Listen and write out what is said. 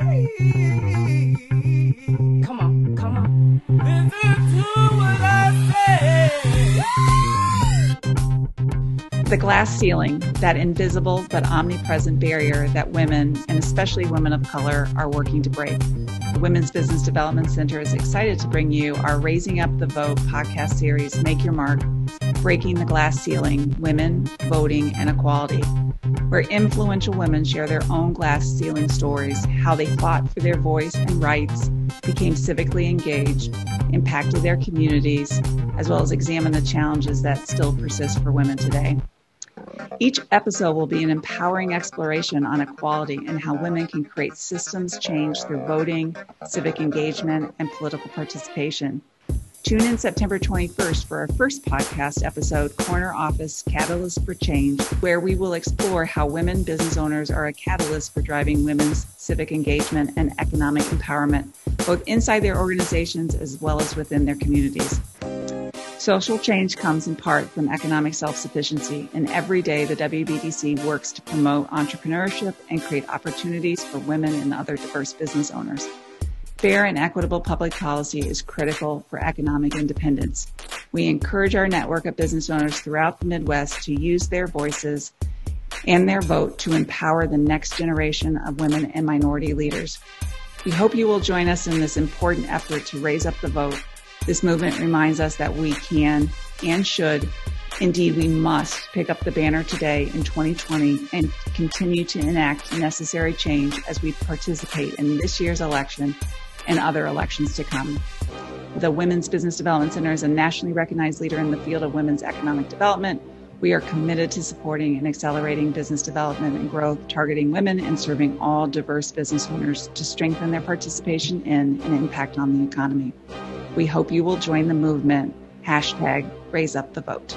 Come on, come on. The glass ceiling, that invisible but omnipresent barrier that women, and especially women of color, are working to break. The Women's Business Development Center is excited to bring you our Raising Up the Vote podcast series, Make Your Mark Breaking the Glass Ceiling Women, Voting, and Equality where influential women share their own glass ceiling stories, how they fought for their voice and rights, became civically engaged, impacted their communities, as well as examine the challenges that still persist for women today. Each episode will be an empowering exploration on equality and how women can create systems change through voting, civic engagement, and political participation. Tune in September 21st for our first podcast episode, Corner Office Catalyst for Change, where we will explore how women business owners are a catalyst for driving women's civic engagement and economic empowerment, both inside their organizations as well as within their communities. Social change comes in part from economic self-sufficiency, and every day the WBDC works to promote entrepreneurship and create opportunities for women and other diverse business owners. Fair and equitable public policy is critical for economic independence. We encourage our network of business owners throughout the Midwest to use their voices and their vote to empower the next generation of women and minority leaders. We hope you will join us in this important effort to raise up the vote this movement reminds us that we can and should, indeed we must, pick up the banner today in 2020 and continue to enact necessary change as we participate in this year's election and other elections to come. The Women's Business Development Center is a nationally recognized leader in the field of women's economic development. We are committed to supporting and accelerating business development and growth, targeting women and serving all diverse business owners to strengthen their participation in and impact on the economy. We hope you will join the movement. Hashtag raise up the vote.